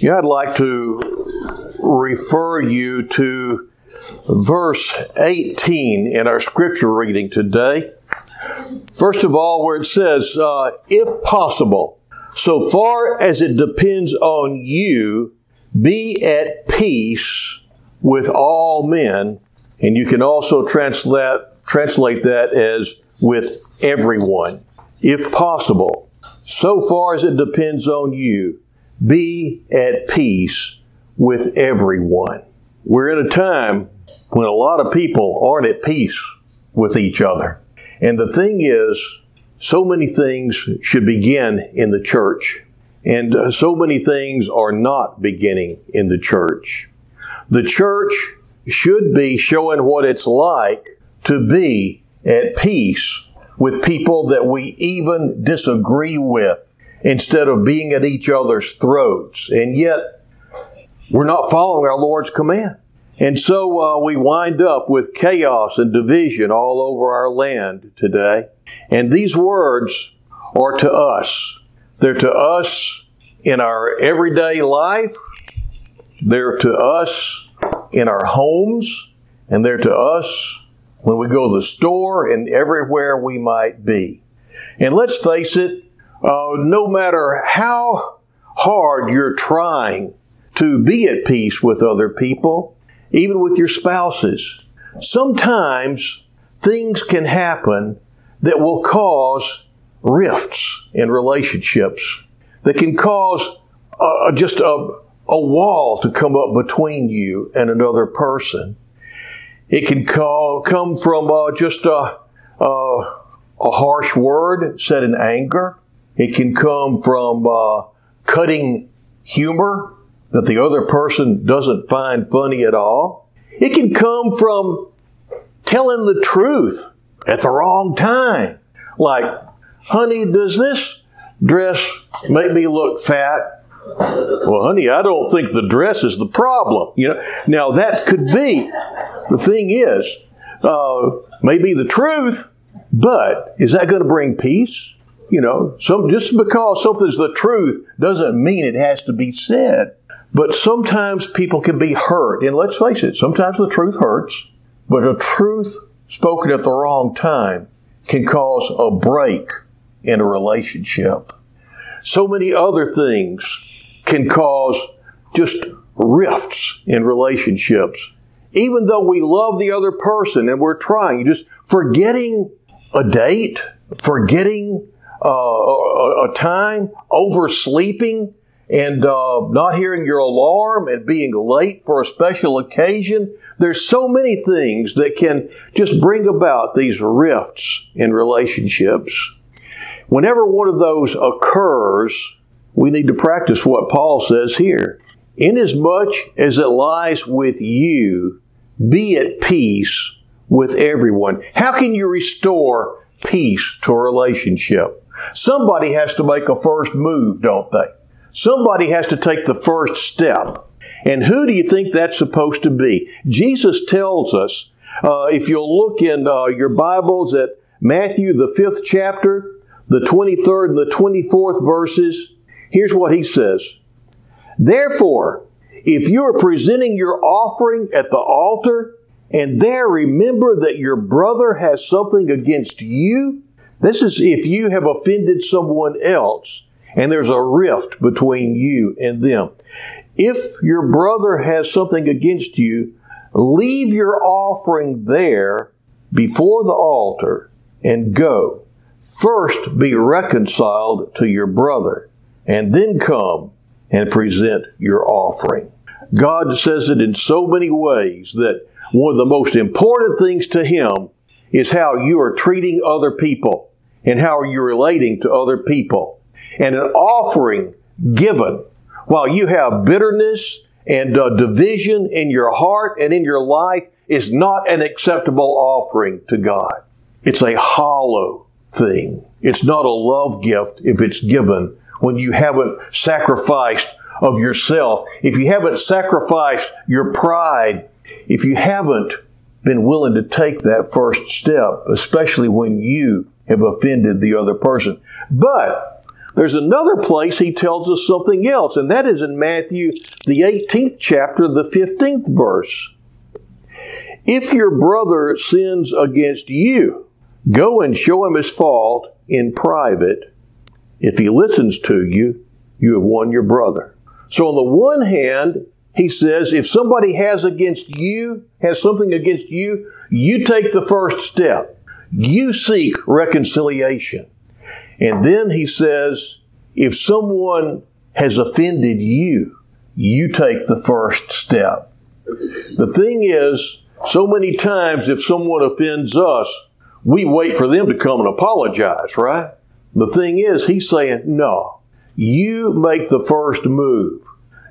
Yeah, I'd like to refer you to verse 18 in our scripture reading today. First of all, where it says, uh, if possible, so far as it depends on you, be at peace with all men. And you can also translate, translate that as with everyone, if possible. So far as it depends on you, be at peace with everyone. We're in a time when a lot of people aren't at peace with each other. And the thing is, so many things should begin in the church, and uh, so many things are not beginning in the church. The church should be showing what it's like to be at peace with people that we even disagree with instead of being at each other's throats. And yet, we're not following our Lord's command. And so uh, we wind up with chaos and division all over our land today. And these words are to us. They're to us in our everyday life. They're to us in our homes. And they're to us when we go to the store and everywhere we might be. And let's face it, uh, no matter how hard you're trying to be at peace with other people, even with your spouses. Sometimes things can happen that will cause rifts in relationships, that can cause uh, just a, a wall to come up between you and another person. It can call, come from uh, just a, a, a, harsh word said in anger. It can come from uh, cutting humor that the other person doesn't find funny at all. It can come from telling the truth at the wrong time. Like, honey, does this dress make me look fat? Well, honey, I don't think the dress is the problem. You know, now that could be. The thing is, uh, maybe the truth, but is that going to bring peace? You know, some just because something's the truth doesn't mean it has to be said. But sometimes people can be hurt. And let's face it, sometimes the truth hurts, but a truth spoken at the wrong time can cause a break in a relationship. So many other things can cause just rifts in relationships. Even though we love the other person and we're trying, just forgetting a date, forgetting uh, a, time, oversleeping, and uh, not hearing your alarm and being late for a special occasion. There's so many things that can just bring about these rifts in relationships. Whenever one of those occurs, we need to practice what Paul says here. Inasmuch as it lies with you, be at peace with everyone. How can you restore peace to a relationship? Somebody has to make a first move, don't they? Somebody has to take the first step. And who do you think that's supposed to be? Jesus tells us, uh, if you'll look in uh, your Bibles at Matthew, the fifth chapter, the 23rd and the 24th verses, here's what he says. Therefore, if you are presenting your offering at the altar, and there remember that your brother has something against you, this is if you have offended someone else and there's a rift between you and them. If your brother has something against you, leave your offering there before the altar and go. First be reconciled to your brother, and then come and present your offering. God says it in so many ways that one of the most important things to Him is how you are treating other people and how are you relating to other people and an offering given while you have bitterness and uh, division in your heart and in your life is not an acceptable offering to God. It's a hollow thing. It's not a love gift if it's given when you haven't sacrificed of yourself, if you haven't sacrificed your pride, if you haven't been willing to take that first step, especially when you have offended the other person. But There's another place he tells us something else, and that is in Matthew, the 18th chapter, the 15th verse. If your brother sins against you, go and show him his fault in private. If he listens to you, you have won your brother. So, on the one hand, he says, if somebody has against you, has something against you, you take the first step. You seek reconciliation. And then he says, if someone has offended you, you take the first step. The thing is, so many times if someone offends us, we wait for them to come and apologize, right? The thing is, he's saying, no, you make the first move.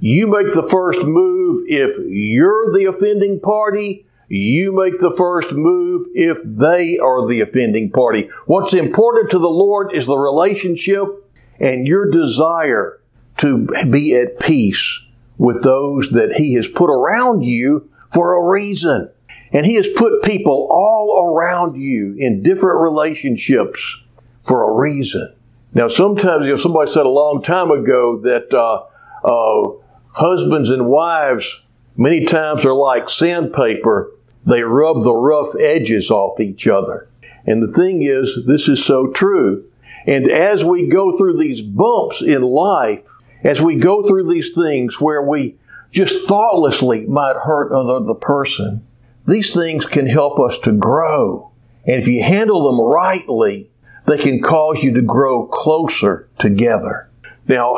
You make the first move if you're the offending party. You make the first move if they are the offending party. What's important to the Lord is the relationship and your desire to be at peace with those that He has put around you for a reason. And He has put people all around you in different relationships for a reason. Now, sometimes, you know, somebody said a long time ago that uh, uh, husbands and wives many times are like sandpaper. They rub the rough edges off each other. And the thing is, this is so true. And as we go through these bumps in life, as we go through these things where we just thoughtlessly might hurt another person, these things can help us to grow. And if you handle them rightly, they can cause you to grow closer together. Now,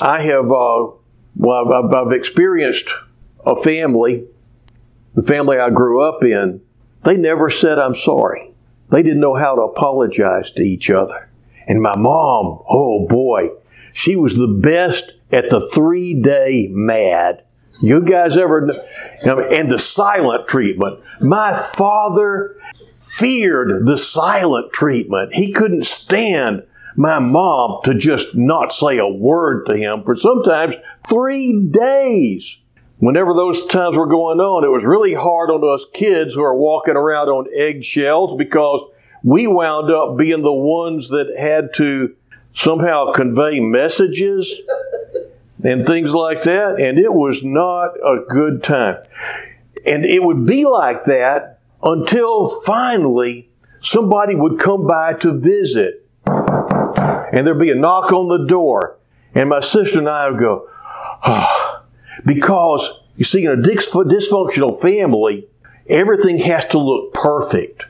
I have, uh, well, I've, I've experienced a family, the family I grew up in, they never said, I'm sorry. They didn't know how to apologize to each other. And my mom, oh boy, she was the best at the three day mad. You guys ever, and the silent treatment. My father feared the silent treatment. He couldn't stand my mom to just not say a word to him for sometimes three days. Whenever those times were going on, it was really hard on us kids who are walking around on eggshells because we wound up being the ones that had to somehow convey messages and things like that. And it was not a good time. And it would be like that until finally somebody would come by to visit. And there'd be a knock on the door. And my sister and I would go, oh. Because you see, in a dysfunctional family, everything has to look perfect.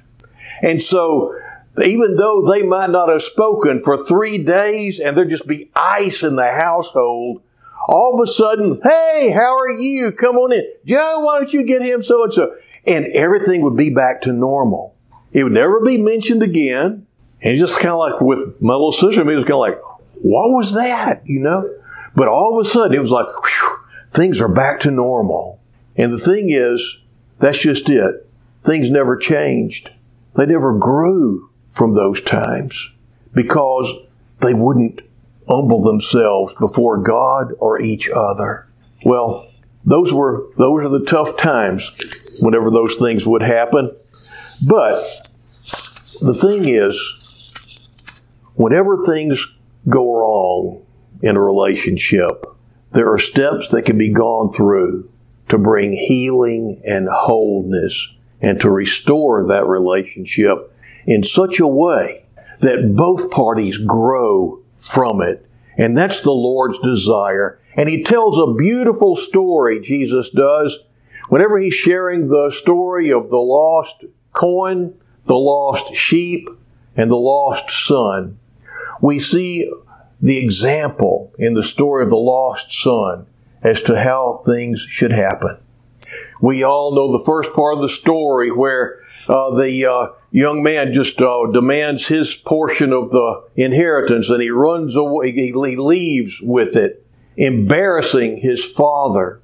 And so, even though they might not have spoken for three days and there'd just be ice in the household, all of a sudden, hey, how are you? Come on in. Joe, why don't you get him so and so? and everything would be back to normal. It would never be mentioned again. And just kind of like with my little sister, it was kind of like, what was that? You know? But all of a sudden, it was like, whew, things are back to normal. And the thing is, that's just it. Things never changed. They never grew from those times because they wouldn't humble themselves before God or each other. Well, those were those are the tough times whenever those things would happen. But the thing is, whenever things go wrong in a relationship, there are steps that can be gone through to bring healing and wholeness and to restore that relationship in such a way that both parties grow from it. And that's the Lord's desire and he tells a beautiful story, Jesus does, whenever he's sharing the story of the lost coin, the lost sheep, and the lost son. We see the example in the story of the lost son as to how things should happen. We all know the first part of the story where uh, the uh, young man just uh, demands his portion of the inheritance and he runs away, he leaves with it embarrassing his father,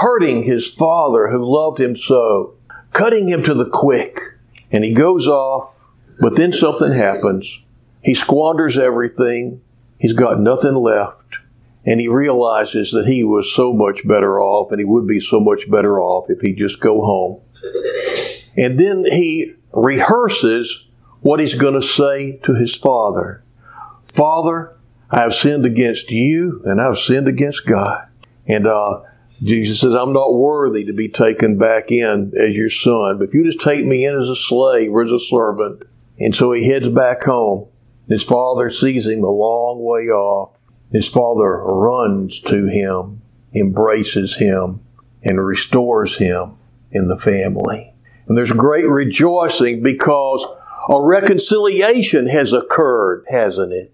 hurting his father who loved him so, cutting him to the quick. And he goes off, but then something happens. He squanders everything. He's got nothing left. And he realizes that he was so much better off and he would be so much better off if he'd just go home. And then he rehearses what he's going to say to his father. Father, I have sinned against you and I've sinned against God. And uh, Jesus says, I'm not worthy to be taken back in as your son, but if you just take me in as a slave or as a servant. And so he heads back home. His father sees him a long way off. His father runs to him, embraces him, and restores him in the family. And there's great rejoicing because a reconciliation has occurred, hasn't it?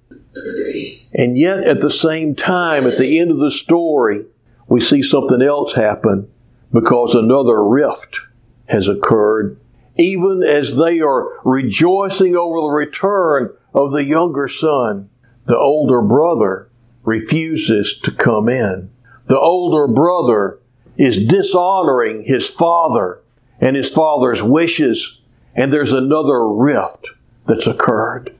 And yet, at the same time, at the end of the story, we see something else happen because another rift has occurred. Even as they are rejoicing over the return of the younger son, the older brother refuses to come in. The older brother is dishonoring his father and his father's wishes, and there's another rift that's occurred.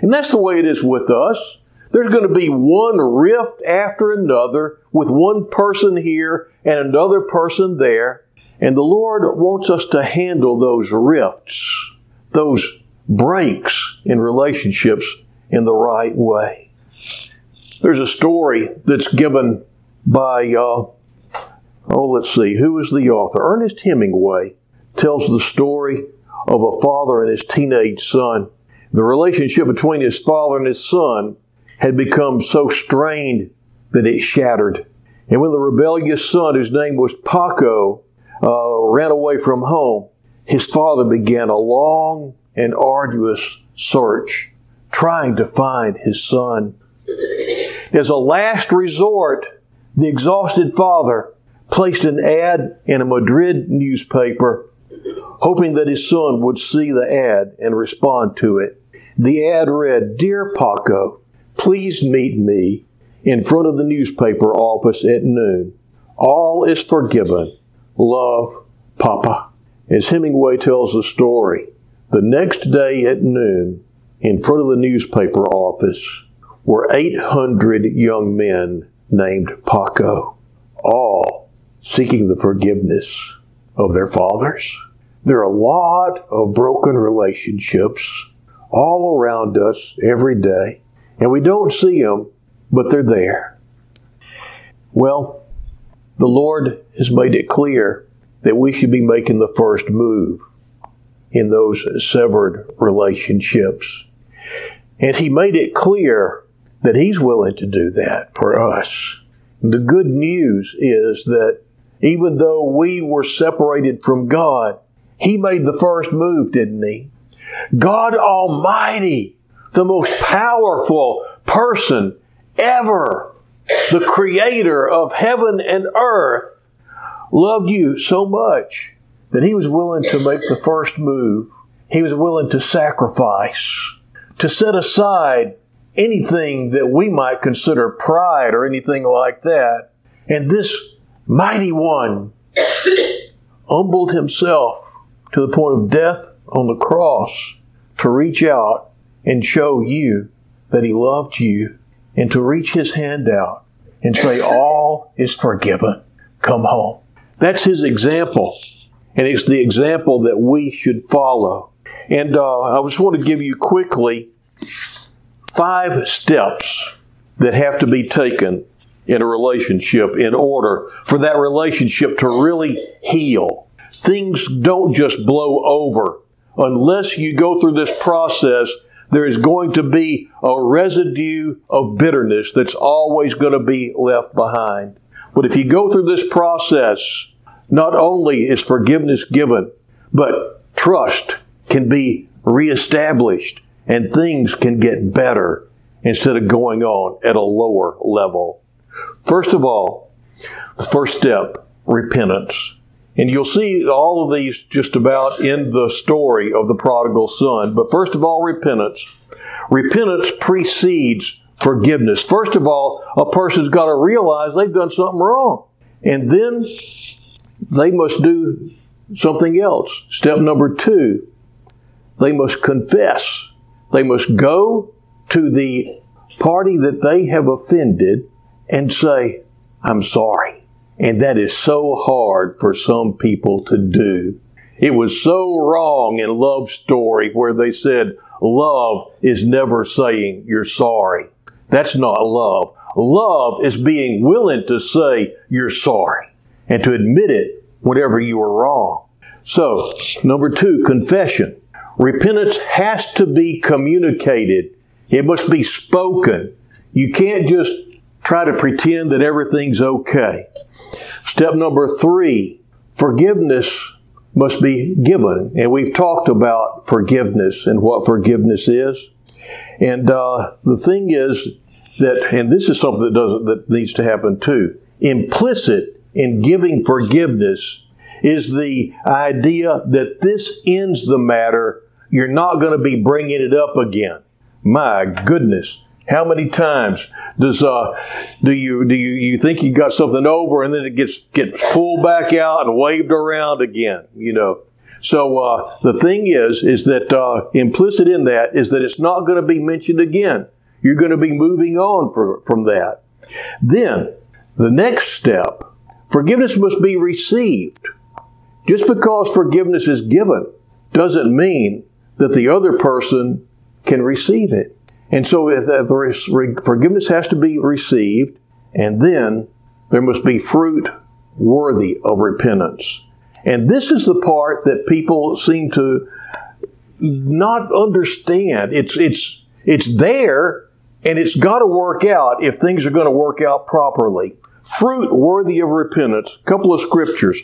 And that's the way it is with us. There's going to be one rift after another with one person here and another person there. And the Lord wants us to handle those rifts, those breaks in relationships in the right way. There's a story that's given by, uh, oh, let's see, who is the author? Ernest Hemingway tells the story of a father and his teenage son. The relationship between his father and his son had become so strained that it shattered. And when the rebellious son, whose name was Paco, uh, ran away from home, his father began a long and arduous search, trying to find his son. As a last resort, the exhausted father placed an ad in a Madrid newspaper, hoping that his son would see the ad and respond to it. The ad read, Dear Paco, please meet me in front of the newspaper office at noon. All is forgiven. Love, Papa. As Hemingway tells the story, the next day at noon, in front of the newspaper office, were 800 young men named Paco, all seeking the forgiveness of their fathers. There are a lot of broken relationships all around us every day. And we don't see them, but they're there. Well, the Lord has made it clear that we should be making the first move in those severed relationships. And He made it clear that He's willing to do that for us. The good news is that even though we were separated from God, He made the first move, didn't He? God Almighty the most powerful person ever, the creator of heaven and earth, loved you so much that he was willing to make the first move. He was willing to sacrifice, to set aside anything that we might consider pride or anything like that. And this mighty one humbled himself to the point of death on the cross to reach out and show you that He loved you and to reach His hand out and say, All is forgiven. Come home. That's His example. And it's the example that we should follow. And uh, I just want to give you quickly five steps that have to be taken in a relationship in order for that relationship to really heal. Things don't just blow over unless you go through this process there is going to be a residue of bitterness that's always going to be left behind. But if you go through this process, not only is forgiveness given, but trust can be reestablished and things can get better instead of going on at a lower level. First of all, the first step, repentance. And you'll see all of these just about in the story of the prodigal son. But first of all, repentance. Repentance precedes forgiveness. First of all, a person's got to realize they've done something wrong. And then they must do something else. Step number two, they must confess. They must go to the party that they have offended and say, I'm sorry. And that is so hard for some people to do. It was so wrong in Love Story where they said, love is never saying you're sorry. That's not love. Love is being willing to say you're sorry and to admit it whenever you are wrong. So, number two, confession. Repentance has to be communicated. It must be spoken. You can't just try to pretend that everything's okay. Step number three, forgiveness must be given. And we've talked about forgiveness and what forgiveness is. And uh, the thing is that, and this is something that doesn't that needs to happen too. Implicit in giving forgiveness is the idea that this ends the matter. You're not going to be bringing it up again. My goodness. How many times does uh, do you do you, you think you got something over and then it gets gets pulled back out and waved around again? You know. So uh, the thing is, is that uh, implicit in that is that it's not going to be mentioned again. You're going to be moving on for, from that. Then the next step, forgiveness must be received. Just because forgiveness is given doesn't mean that the other person can receive it. And so forgiveness has to be received, and then there must be fruit worthy of repentance. And this is the part that people seem to not understand. It's, it's, it's there, and it's got to work out if things are going to work out properly. Fruit worthy of repentance. A couple of scriptures.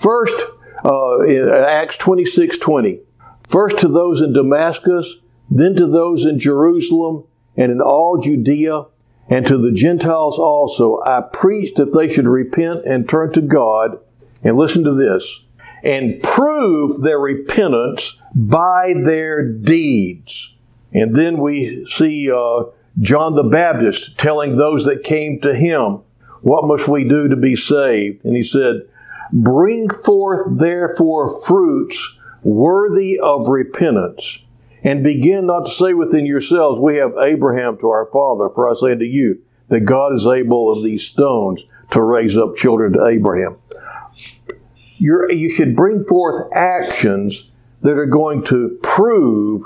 First, uh, in Acts 26 20. First to those in Damascus, then to those in Jerusalem and in all Judea, and to the Gentiles also, I preached that they should repent and turn to God, and listen to this, and prove their repentance by their deeds. And then we see uh, John the Baptist telling those that came to him, What must we do to be saved? And he said, Bring forth therefore fruits worthy of repentance and begin not to say within yourselves, We have Abraham to our father. For I say unto you, that God is able of these stones to raise up children to Abraham. You're, you should bring forth actions that are going to prove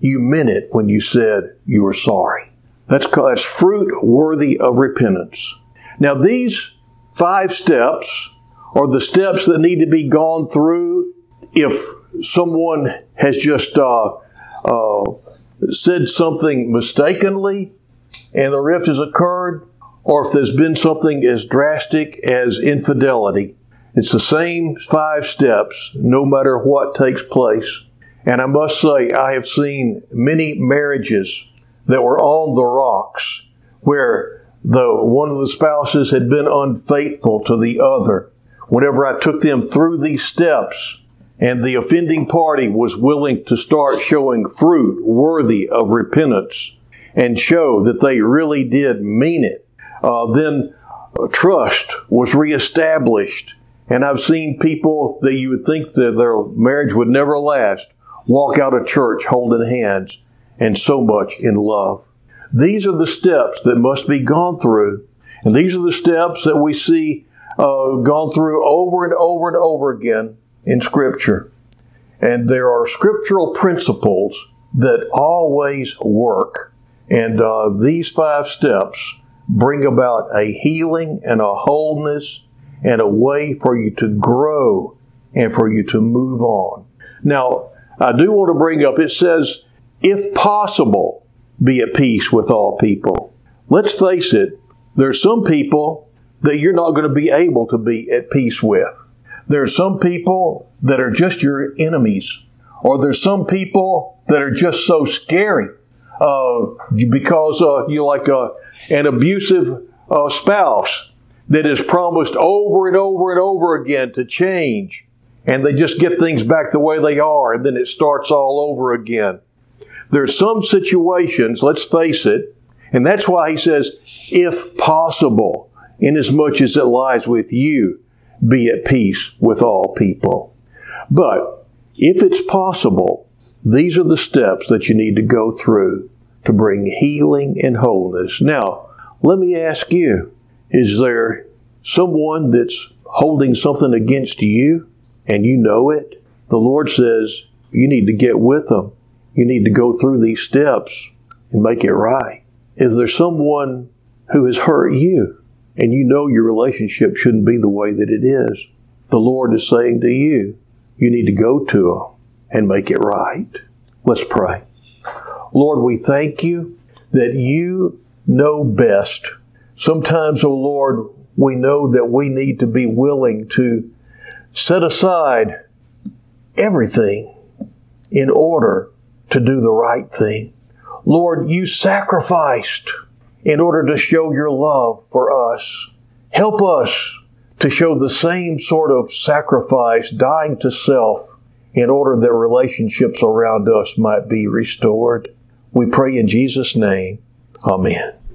you meant it when you said you were sorry. That's, that's fruit worthy of repentance. Now, these five steps are the steps that need to be gone through if someone has just uh, uh, said something mistakenly and the rift has occurred, or if there's been something as drastic as infidelity. It's the same five steps no matter what takes place. And I must say, I have seen many marriages that were on the rocks where the one of the spouses had been unfaithful to the other. Whenever I took them through these steps, and the offending party was willing to start showing fruit worthy of repentance and show that they really did mean it, uh, then trust was reestablished. And I've seen people that you would think that their marriage would never last walk out of church holding hands and so much in love. These are the steps that must be gone through. And these are the steps that we see uh, gone through over and over and over again in Scripture. And there are scriptural principles that always work. And uh, these five steps bring about a healing and a wholeness and a way for you to grow and for you to move on. Now, I do want to bring up, it says, if possible, be at peace with all people. Let's face it, there's some people that you're not going to be able to be at peace with. There are some people that are just your enemies, or there's some people that are just so scary uh, because uh, you're like a, an abusive uh, spouse that is promised over and over and over again to change, and they just get things back the way they are, and then it starts all over again. There's some situations, let's face it, and that's why he says, if possible, inasmuch as it lies with you be at peace with all people. But if it's possible, these are the steps that you need to go through to bring healing and wholeness. Now, let me ask you is there someone that's holding something against you and you know it? The Lord says you need to get with them you need to go through these steps and make it right. Is there someone who has hurt you and you know your relationship shouldn't be the way that it is? The Lord is saying to you, you need to go to them and make it right. Let's pray. Lord, we thank you that you know best. Sometimes, oh Lord, we know that we need to be willing to set aside everything in order to do the right thing. Lord, you sacrificed in order to show your love for us. Help us to show the same sort of sacrifice, dying to self, in order that relationships around us might be restored. We pray in Jesus' name. Amen.